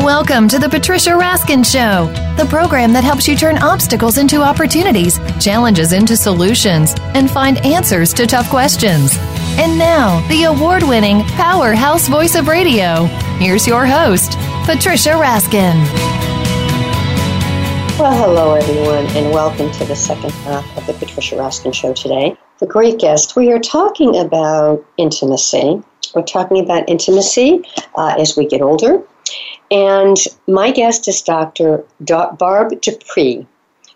Welcome to the Patricia Raskin Show, the program that helps you turn obstacles into opportunities, challenges into solutions, and find answers to tough questions. And now, the award winning powerhouse voice of radio. Here's your host, Patricia Raskin. Well, hello, everyone, and welcome to the second half of the Patricia Raskin Show today. The great guest, we are talking about intimacy. We're talking about intimacy uh, as we get older. And my guest is Dr. Barb DePree.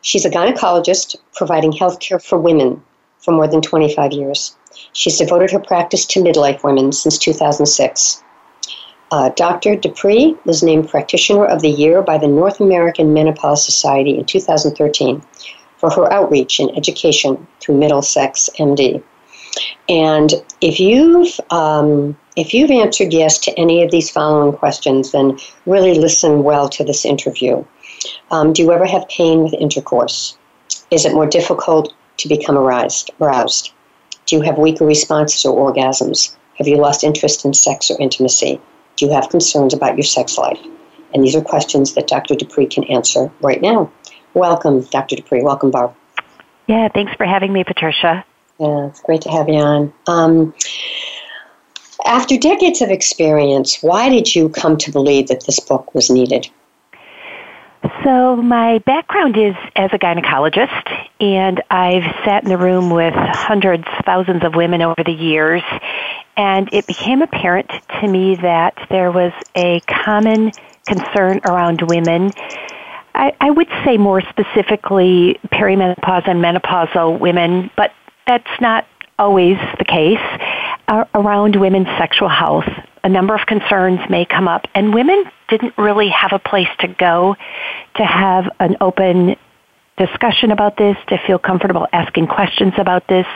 She's a gynecologist providing health care for women for more than 25 years. She's devoted her practice to midlife women since 2006. Uh, Dr. DePree was named Practitioner of the Year by the North American Menopause Society in 2013 for her outreach and education through Middlesex MD. And if you've um, if you've answered yes to any of these following questions, then really listen well to this interview. Um, do you ever have pain with intercourse? Is it more difficult to become aroused? aroused? Do you have weaker responses or orgasms? Have you lost interest in sex or intimacy? Do you have concerns about your sex life? And these are questions that Dr. DePree can answer right now. Welcome, Dr. DePree. Welcome, Barb. Yeah, thanks for having me, Patricia. Yeah, it's great to have you on. Um, after decades of experience, why did you come to believe that this book was needed? So, my background is as a gynecologist, and I've sat in the room with hundreds, thousands of women over the years, and it became apparent to me that there was a common concern around women. I, I would say more specifically perimenopause and menopausal women, but that's not always the case around women's sexual health. A number of concerns may come up, and women didn't really have a place to go to have an open discussion about this, to feel comfortable asking questions about this.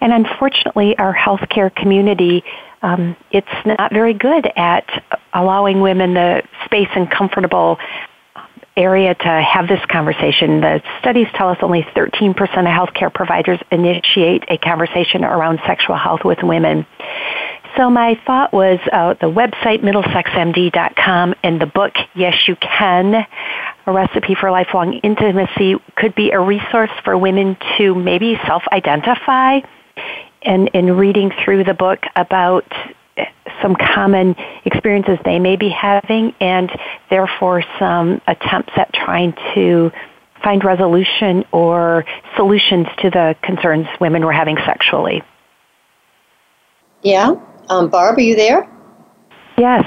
And unfortunately, our healthcare community, um, it's not very good at allowing women the space and comfortable area to have this conversation. The studies tell us only 13% of healthcare providers initiate a conversation around sexual health with women. So my thought was uh, the website middlesexmd.com and the book Yes You Can, a recipe for lifelong intimacy could be a resource for women to maybe self-identify and in reading through the book about some common experiences they may be having and therefore some attempts at trying to find resolution or solutions to the concerns women were having sexually. Yeah. Um, Barb, are you there? Yes.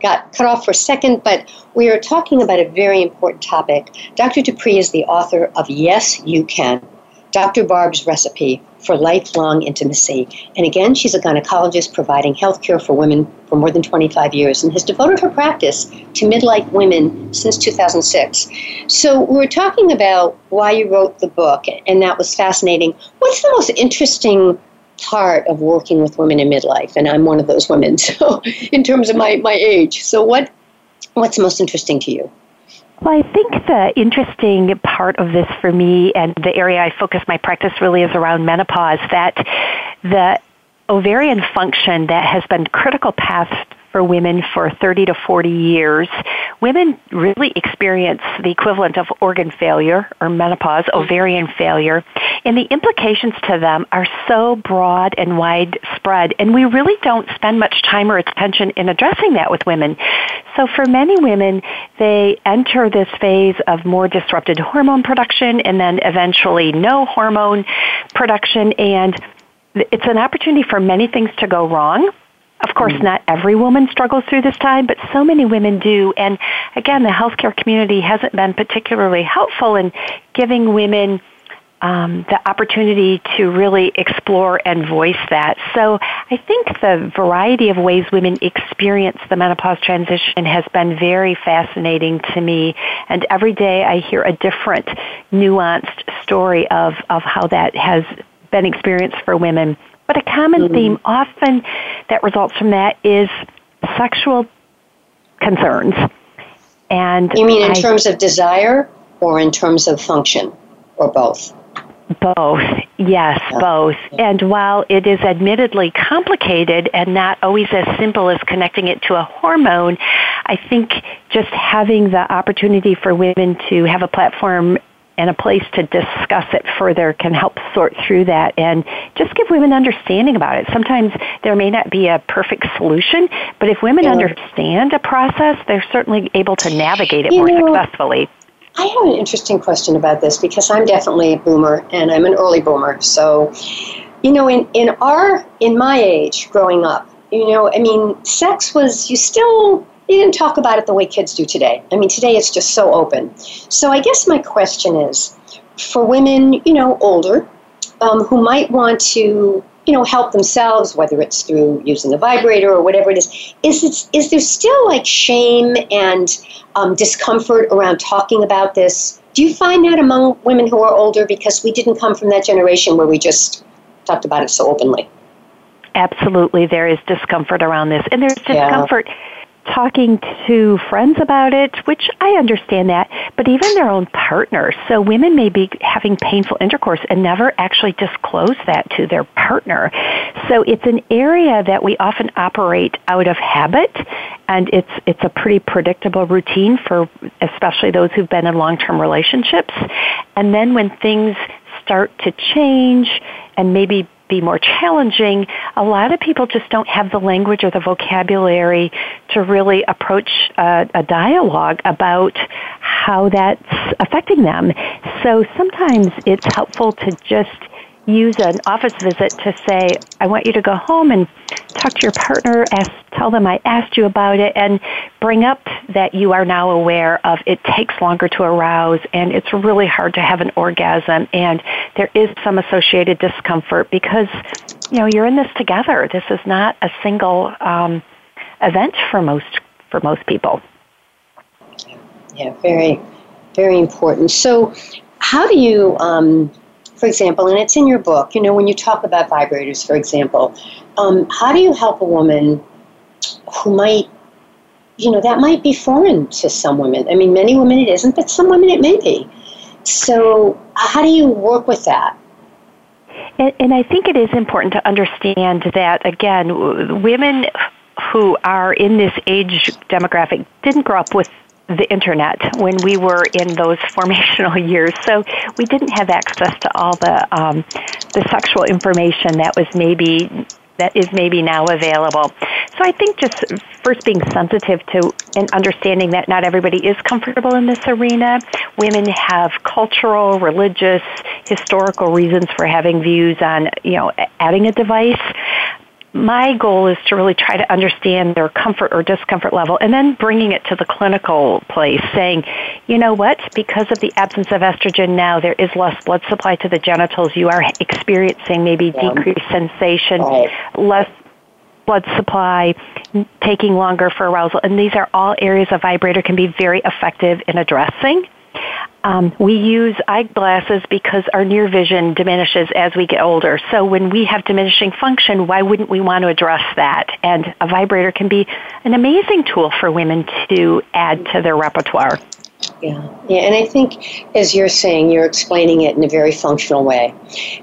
Got cut off for a second, but we are talking about a very important topic. Dr. DePree is the author of Yes, You Can Dr. Barb's Recipe for Lifelong Intimacy. And again, she's a gynecologist providing health care for women for more than 25 years and has devoted her practice to midlife women since 2006. So, we were talking about why you wrote the book, and that was fascinating. What's the most interesting part of working with women in midlife? And I'm one of those women, so in terms of my, my age. So, what, what's most interesting to you? Well, I think the interesting part of this for me and the area I focus my practice really is around menopause, that the ovarian function that has been critical past for women for 30 to 40 years. Women really experience the equivalent of organ failure or menopause, ovarian failure, and the implications to them are so broad and widespread, and we really don't spend much time or attention in addressing that with women. So for many women, they enter this phase of more disrupted hormone production and then eventually no hormone production, and it's an opportunity for many things to go wrong of course, mm. not every woman struggles through this time, but so many women do. And again, the healthcare community hasn't been particularly helpful in giving women um, the opportunity to really explore and voice that. So I think the variety of ways women experience the menopause transition has been very fascinating to me. And every day I hear a different nuanced story of, of how that has been experienced for women. But a common mm-hmm. theme often that results from that is sexual concerns. And you mean in I, terms of desire or in terms of function or both? Both, yes, yeah. both. Yeah. And while it is admittedly complicated and not always as simple as connecting it to a hormone, I think just having the opportunity for women to have a platform and a place to discuss it further can help sort through that and just give women understanding about it. Sometimes there may not be a perfect solution, but if women yeah. understand a process, they're certainly able to navigate it you more know, successfully. I have an interesting question about this because I'm definitely a boomer and I'm an early boomer. So, you know, in, in our in my age growing up, you know, I mean, sex was you still you didn't talk about it the way kids do today. I mean, today it's just so open. So I guess my question is for women, you know, older, um, who might want to you know, help themselves, whether it's through using a vibrator or whatever it is, is, it, is there still like shame and um, discomfort around talking about this? Do you find that among women who are older because we didn't come from that generation where we just talked about it so openly? Absolutely, there is discomfort around this. And there's discomfort. Yeah talking to friends about it, which I understand that, but even their own partners. So women may be having painful intercourse and never actually disclose that to their partner. So it's an area that we often operate out of habit and it's it's a pretty predictable routine for especially those who've been in long-term relationships. And then when things start to change and maybe be more challenging, a lot of people just don't have the language or the vocabulary to really approach a, a dialogue about how that's affecting them. So sometimes it's helpful to just use an office visit to say, I want you to go home and talk to your partner, ask, tell them I asked you about it, and bring up that you are now aware of it takes longer to arouse and it's really hard to have an orgasm and there is some associated discomfort because, you know, you're in this together. This is not a single um, event for most for most people. Yeah, very, very important. So, how do you um, for example, and it's in your book, you know, when you talk about vibrators, for example, um, how do you help a woman who might, you know, that might be foreign to some women? I mean, many women it isn't, but some women it may be. So, how do you work with that? And, and I think it is important to understand that, again, women who are in this age demographic didn't grow up with the internet when we were in those formational years. So we didn't have access to all the um, the sexual information that was maybe that is maybe now available. So I think just first being sensitive to and understanding that not everybody is comfortable in this arena. Women have cultural, religious, historical reasons for having views on, you know, adding a device my goal is to really try to understand their comfort or discomfort level and then bringing it to the clinical place saying, you know what, because of the absence of estrogen now, there is less blood supply to the genitals. You are experiencing maybe yeah. decreased sensation, right. less blood supply, taking longer for arousal. And these are all areas a vibrator can be very effective in addressing. Um, we use eyeglasses because our near vision diminishes as we get older. So when we have diminishing function, why wouldn't we want to address that? And a vibrator can be an amazing tool for women to add to their repertoire. Yeah, yeah, and I think as you're saying, you're explaining it in a very functional way.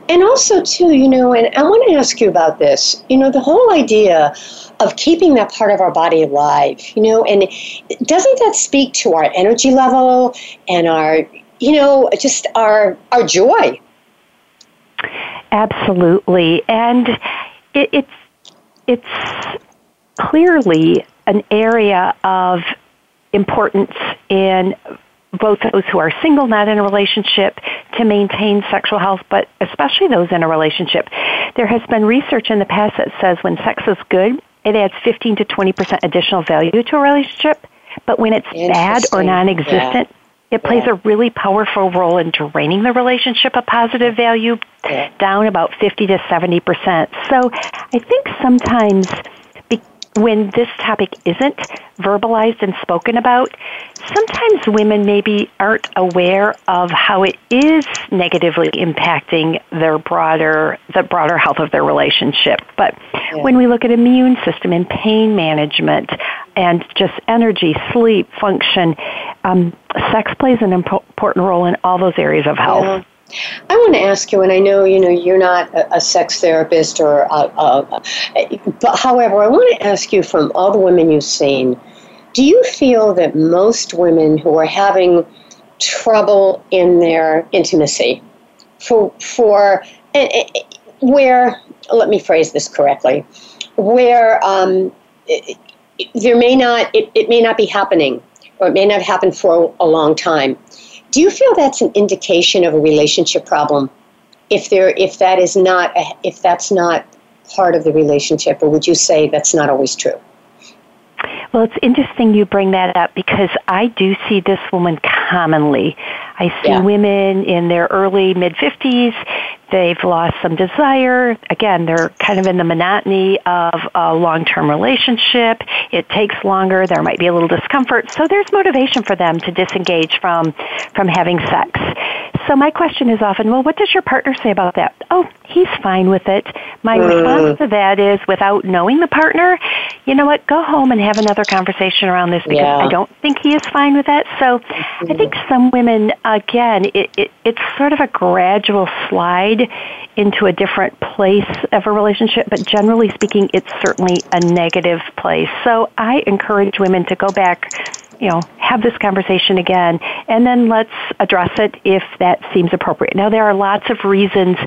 And also, too, you know, and I want to ask you about this. You know, the whole idea of keeping that part of our body alive, you know, and doesn't that speak to our energy level and our, you know, just our our joy? Absolutely, and it, it's it's clearly an area of importance in both those who are single, not in a relationship, to maintain sexual health, but especially those in a relationship. There has been research in the past that says when sex is good, it adds 15 to 20% additional value to a relationship. But when it's bad or non existent, It plays yeah. a really powerful role in draining the relationship of positive value yeah. down about 50 to 70%. So I think sometimes when this topic isn't verbalized and spoken about, sometimes women maybe aren't aware of how it is negatively impacting their broader the broader health of their relationship. But yeah. when we look at immune system and pain management and just energy, sleep, function, um, sex plays an important role in all those areas of health. Yeah. I want to ask you, and I know you know you're not a, a sex therapist, or a, a, but however, I want to ask you from all the women you've seen, do you feel that most women who are having trouble in their intimacy, for for eh, eh, eh, where let me phrase this correctly, where um, there may not it, it may not be happening, or it may not happen for a long time do you feel that's an indication of a relationship problem? If there, if that is not, a, if that's not part of the relationship, or would you say that's not always true? Well, it's interesting you bring that up because I do see this woman commonly. I see yeah. women in their early mid 50s They've lost some desire. Again, they're kind of in the monotony of a long-term relationship. It takes longer. There might be a little discomfort. So there's motivation for them to disengage from, from having sex. So my question is often, well, what does your partner say about that? Oh, he's fine with it. My uh. response to that is, without knowing the partner, you know what? Go home and have another conversation around this because yeah. I don't think he is fine with that. So I think some women, again, it, it, it's sort of a gradual slide into a different place of a relationship, but generally speaking, it's certainly a negative place. So I encourage women to go back you know, have this conversation again, and then let's address it if that seems appropriate. Now, there are lots of reasons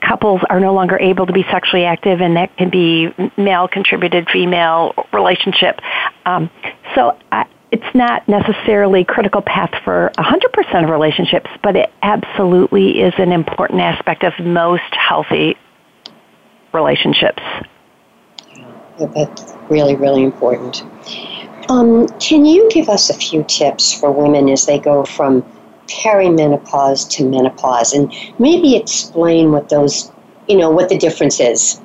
couples are no longer able to be sexually active, and that can be male contributed female relationship. Um, so I, it's not necessarily critical path for 100% of relationships, but it absolutely is an important aspect of most healthy relationships. Yeah, That's really, really important. Um, can you give us a few tips for women as they go from perimenopause to menopause and maybe explain what those, you know, what the difference is?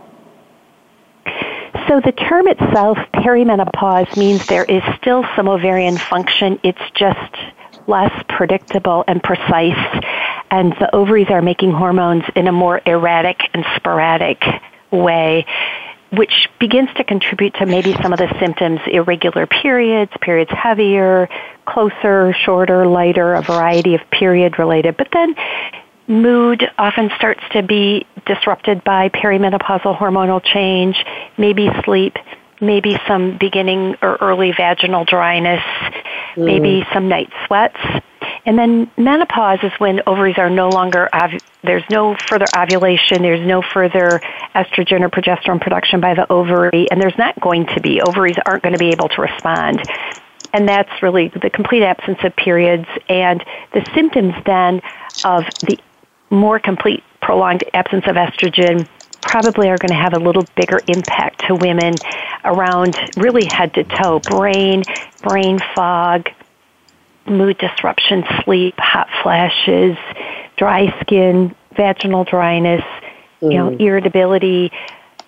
So the term itself, perimenopause, means there is still some ovarian function. It's just less predictable and precise, and the ovaries are making hormones in a more erratic and sporadic way which begins to contribute to maybe some of the symptoms irregular periods, periods heavier, closer, shorter, lighter, a variety of period related. But then mood often starts to be disrupted by perimenopausal hormonal change, maybe sleep, maybe some beginning or early vaginal dryness, mm. maybe some night sweats. And then menopause is when ovaries are no longer, ov- there's no further ovulation, there's no further estrogen or progesterone production by the ovary, and there's not going to be. Ovaries aren't going to be able to respond. And that's really the complete absence of periods and the symptoms then of the more complete prolonged absence of estrogen probably are going to have a little bigger impact to women around really head to toe brain, brain fog, mood disruption, sleep, hot flashes, dry skin, vaginal dryness, mm. you know, mm. irritability,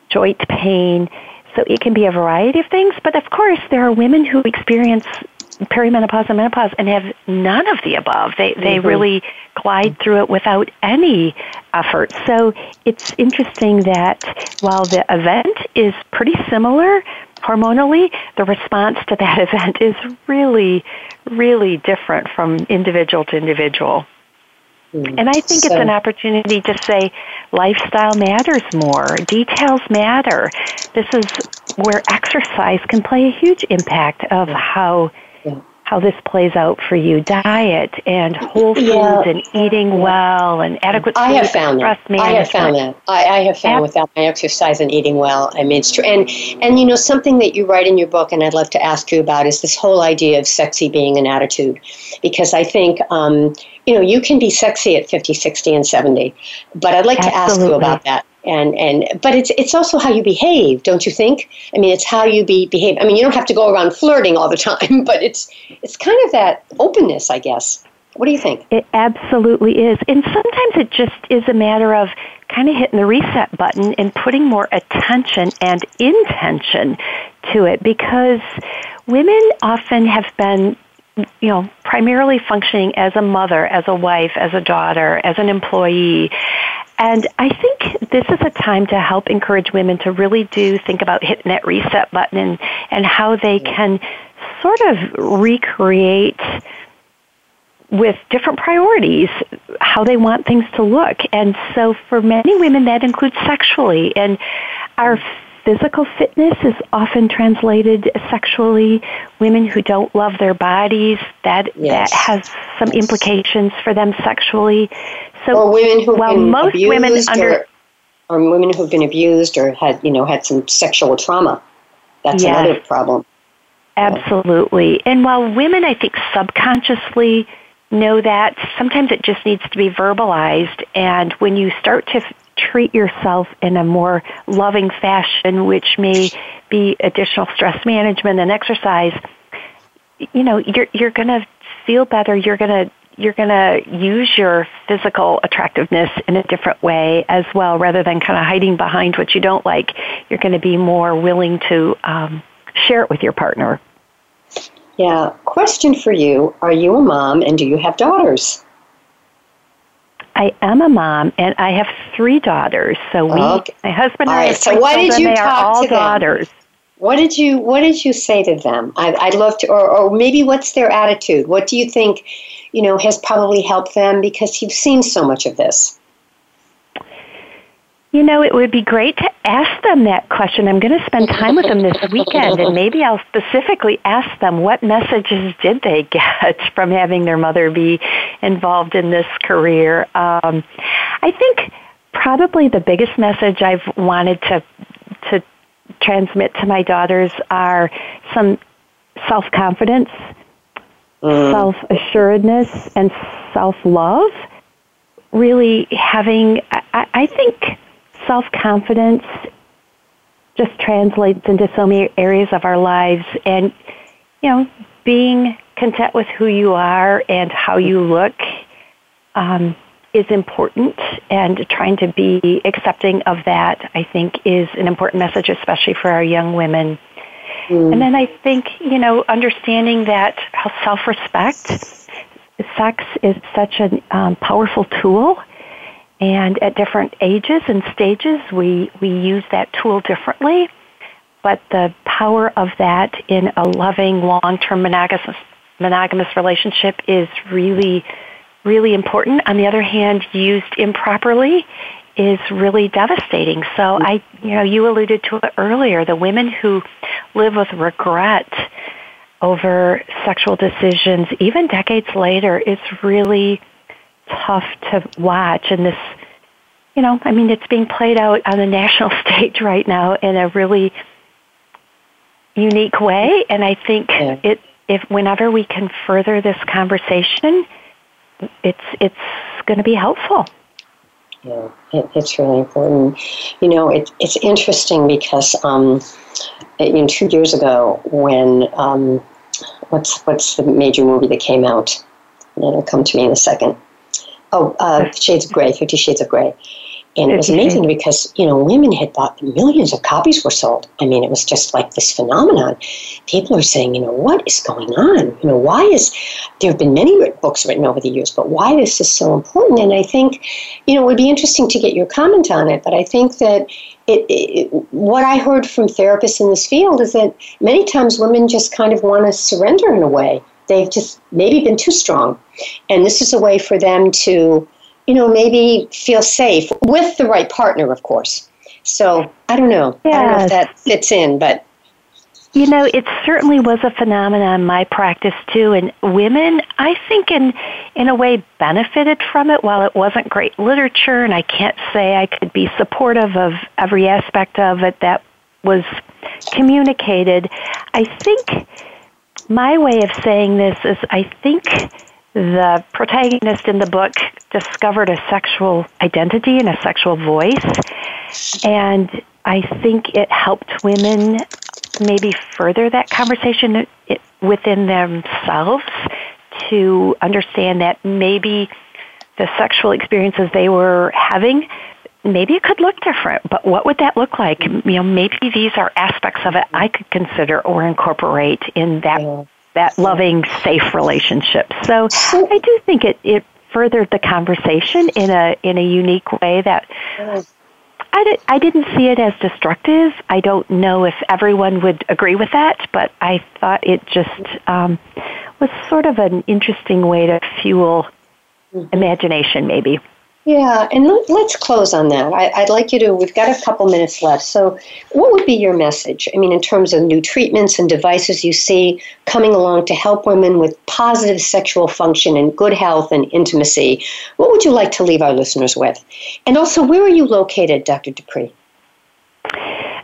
joint pain. So it can be a variety of things, but of course there are women who experience perimenopause and menopause and have none of the above. They they mm-hmm. really glide through it without any effort. So it's interesting that while the event is pretty similar hormonally, the response to that event is really really different from individual to individual. Mm. And I think so, it's an opportunity to say lifestyle matters more, details matter. This is where exercise can play a huge impact of how how this plays out for you diet and whole foods yeah. and eating well and adequate I have found that. I have found that. I, I have found without my exercise and eating well, I mean, it's true. And, and, you know, something that you write in your book, and I'd love to ask you about, is this whole idea of sexy being an attitude. Because I think, um, you know, you can be sexy at 50, 60, and 70. But I'd like Absolutely. to ask you about that and and but it's it's also how you behave don't you think i mean it's how you be behave i mean you don't have to go around flirting all the time but it's it's kind of that openness i guess What do you think? It absolutely is. And sometimes it just is a matter of kind of hitting the reset button and putting more attention and intention to it because women often have been you know, primarily functioning as a mother, as a wife, as a daughter, as an employee. And I think this is a time to help encourage women to really do think about hitting that reset button and, and how they can sort of recreate with different priorities how they want things to look. And so for many women that includes sexually and our physical fitness is often translated sexually. Women who don't love their bodies, that yes. that has some implications for them sexually. So or women who while most women under or, or, women who've been abused or had you know had some sexual trauma. That's yes. another problem. Absolutely. And while women I think subconsciously know that sometimes it just needs to be verbalized and when you start to treat yourself in a more loving fashion, which may be additional stress management and exercise, you know, you're you're going to feel better. You're going to you're going to use your physical attractiveness in a different way as well, rather than kind of hiding behind what you don't like. You're going to be more willing to um, share it with your partner. Yeah. Question for you: Are you a mom, and do you have daughters? I am a mom, and I have three daughters. So we, okay. my husband and I, right. so what did you they talk are all to them? daughters. What did you What did you say to them? I, I'd love to, or, or maybe what's their attitude? What do you think, you know, has probably helped them because you've seen so much of this? You know, it would be great to ask them that question. I'm going to spend time with them this weekend, and maybe I'll specifically ask them what messages did they get from having their mother be involved in this career. Um, I think probably the biggest message I've wanted to to transmit to my daughters are some self confidence, mm. self assuredness, and self love. Really having, I, I think self confidence just translates into so many areas of our lives. And you know being content with who you are and how you look um, is important. And trying to be accepting of that i think is an important message especially for our young women. Mm. and then i think you know understanding that self-respect sex is such a um, powerful tool and at different ages and stages, we, we use that tool differently. But the power of that in a loving, long-term monogamous, monogamous relationship is really, really important. On the other hand, used improperly is really devastating. So I, you know, you alluded to it earlier. The women who live with regret over sexual decisions, even decades later, it's really tough to watch and this you know i mean it's being played out on the national stage right now in a really unique way. And i think yeah. it if whenever we can further this conversation it's it's going to be helpful. Yeah it, it's really important. You know it, it's interesting because um, know, two years ago when um, what's what's the major movie that came out? It'll come to me in a second Oh, uh, Shades of Grey, Fifty Shades of Grey. And it was amazing because, you know, women had bought millions of copies were sold. I mean, it was just like this phenomenon. People are saying, you know, what is going on? You know, why is there have been many books written over the years, but why this is so important? And I think, you know, it would be interesting to get your comment on it, but I think that it, it, what I heard from therapists in this field is that many times women just kind of want to surrender in a way they've just maybe been too strong. And this is a way for them to, you know, maybe feel safe with the right partner, of course. So I don't know. Yes. I don't know if that fits in, but. You know, it certainly was a phenomenon in my practice too, and women, I think, in in a way, benefited from it. While it wasn't great literature, and I can't say I could be supportive of every aspect of it that was communicated, I think my way of saying this is I think the protagonist in the book discovered a sexual identity and a sexual voice. And I think it helped women maybe further that conversation within themselves to understand that maybe the sexual experiences they were having maybe it could look different, but what would that look like? You know, maybe these are aspects of it I could consider or incorporate in that yeah. that loving, safe relationship. So I do think it it furthered the conversation in a in a unique way that I, did, I didn't see it as destructive. I don't know if everyone would agree with that, but I thought it just um, was sort of an interesting way to fuel mm-hmm. imagination, maybe. Yeah, and let's close on that. I, would like you to, we've got a couple minutes left. So, what would be your message? I mean, in terms of new treatments and devices you see coming along to help women with positive sexual function and good health and intimacy, what would you like to leave our listeners with? And also, where are you located, Dr. DePree?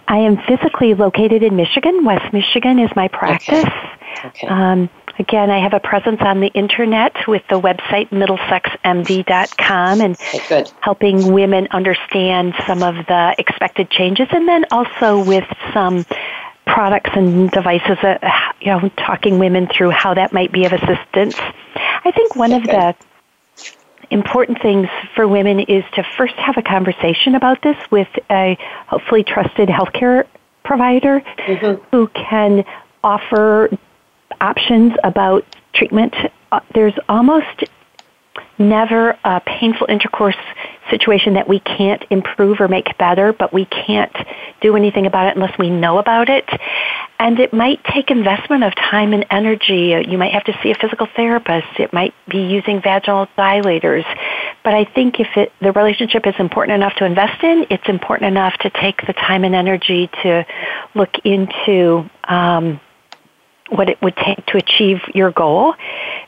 I am physically located in Michigan. West Michigan is my practice. Okay. okay. Um, Again, I have a presence on the internet with the website middlesexmd.com and okay, helping women understand some of the expected changes and then also with some products and devices that, you know, talking women through how that might be of assistance. I think one okay. of the important things for women is to first have a conversation about this with a hopefully trusted healthcare provider mm-hmm. who can offer options about treatment. Uh, there's almost never a painful intercourse situation that we can't improve or make better, but we can't do anything about it unless we know about it. And it might take investment of time and energy. You might have to see a physical therapist. It might be using vaginal dilators. But I think if it, the relationship is important enough to invest in, it's important enough to take the time and energy to look into um, what it would take to achieve your goal.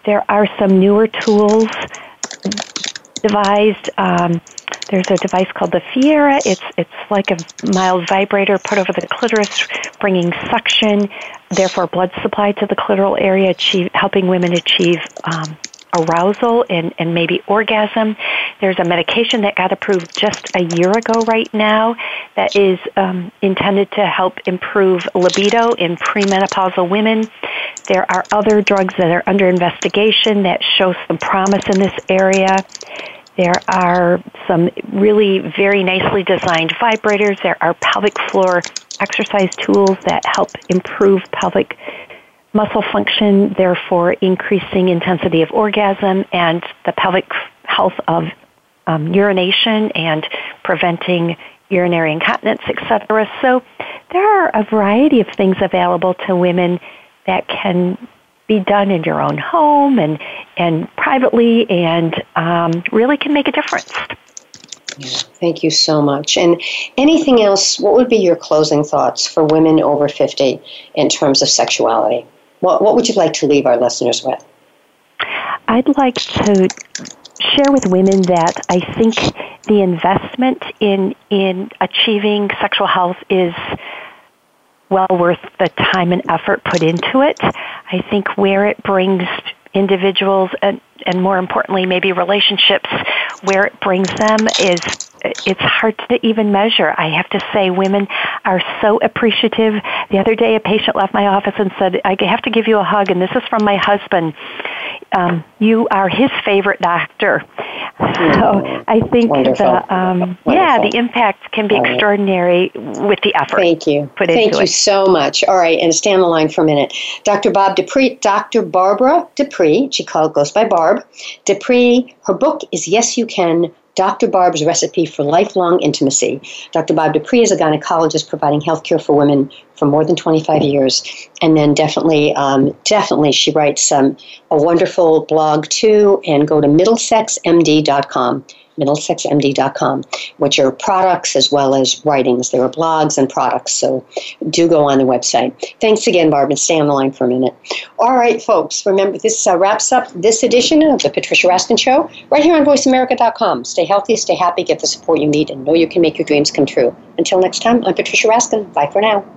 There are some newer tools devised. Um, there's a device called the Fiera. It's it's like a mild vibrator put over the clitoris, bringing suction, therefore blood supply to the clitoral area, achieve, helping women achieve um, arousal and, and maybe orgasm. There's a medication that got approved just a year ago right now that is um, intended to help improve libido in premenopausal women. There are other drugs that are under investigation that show some promise in this area. There are some really very nicely designed vibrators. There are pelvic floor exercise tools that help improve pelvic muscle function, therefore increasing intensity of orgasm and the pelvic health of um, urination and preventing urinary incontinence, etc. So there are a variety of things available to women that can be done in your own home and and privately, and um, really can make a difference. Yeah, thank you so much. And anything else? What would be your closing thoughts for women over fifty in terms of sexuality? What, what would you like to leave our listeners with? I'd like to share with women that I think the investment in in achieving sexual health is well worth the time and effort put into it. I think where it brings individuals and, and more importantly maybe relationships where it brings them is it's hard to even measure. I have to say, women are so appreciative. The other day, a patient left my office and said, I have to give you a hug, and this is from my husband. Um, you are his favorite doctor. So I think the um, yeah the impact can be extraordinary with the effort. Thank you. Put Thank you it. so much. All right, and stay on the line for a minute. Dr. Bob DePree, Dr. Barbara DePree, she called goes by Barb DePree. Her book is Yes You Can Dr. Barb's Recipe for Lifelong Intimacy. Dr. Bob DePree is a gynecologist providing health care for women for more than 25 years. And then definitely, um, definitely, she writes um, a wonderful blog too, and go to middlesexmd.com middlesexmd.com, which are products as well as writings. There are blogs and products, so do go on the website. Thanks again, Barb, and stay on the line for a minute. All right, folks, remember this uh, wraps up this edition of the Patricia Raskin Show right here on VoiceAmerica.com. Stay healthy, stay happy, get the support you need, and know you can make your dreams come true. Until next time, I'm Patricia Raskin. Bye for now.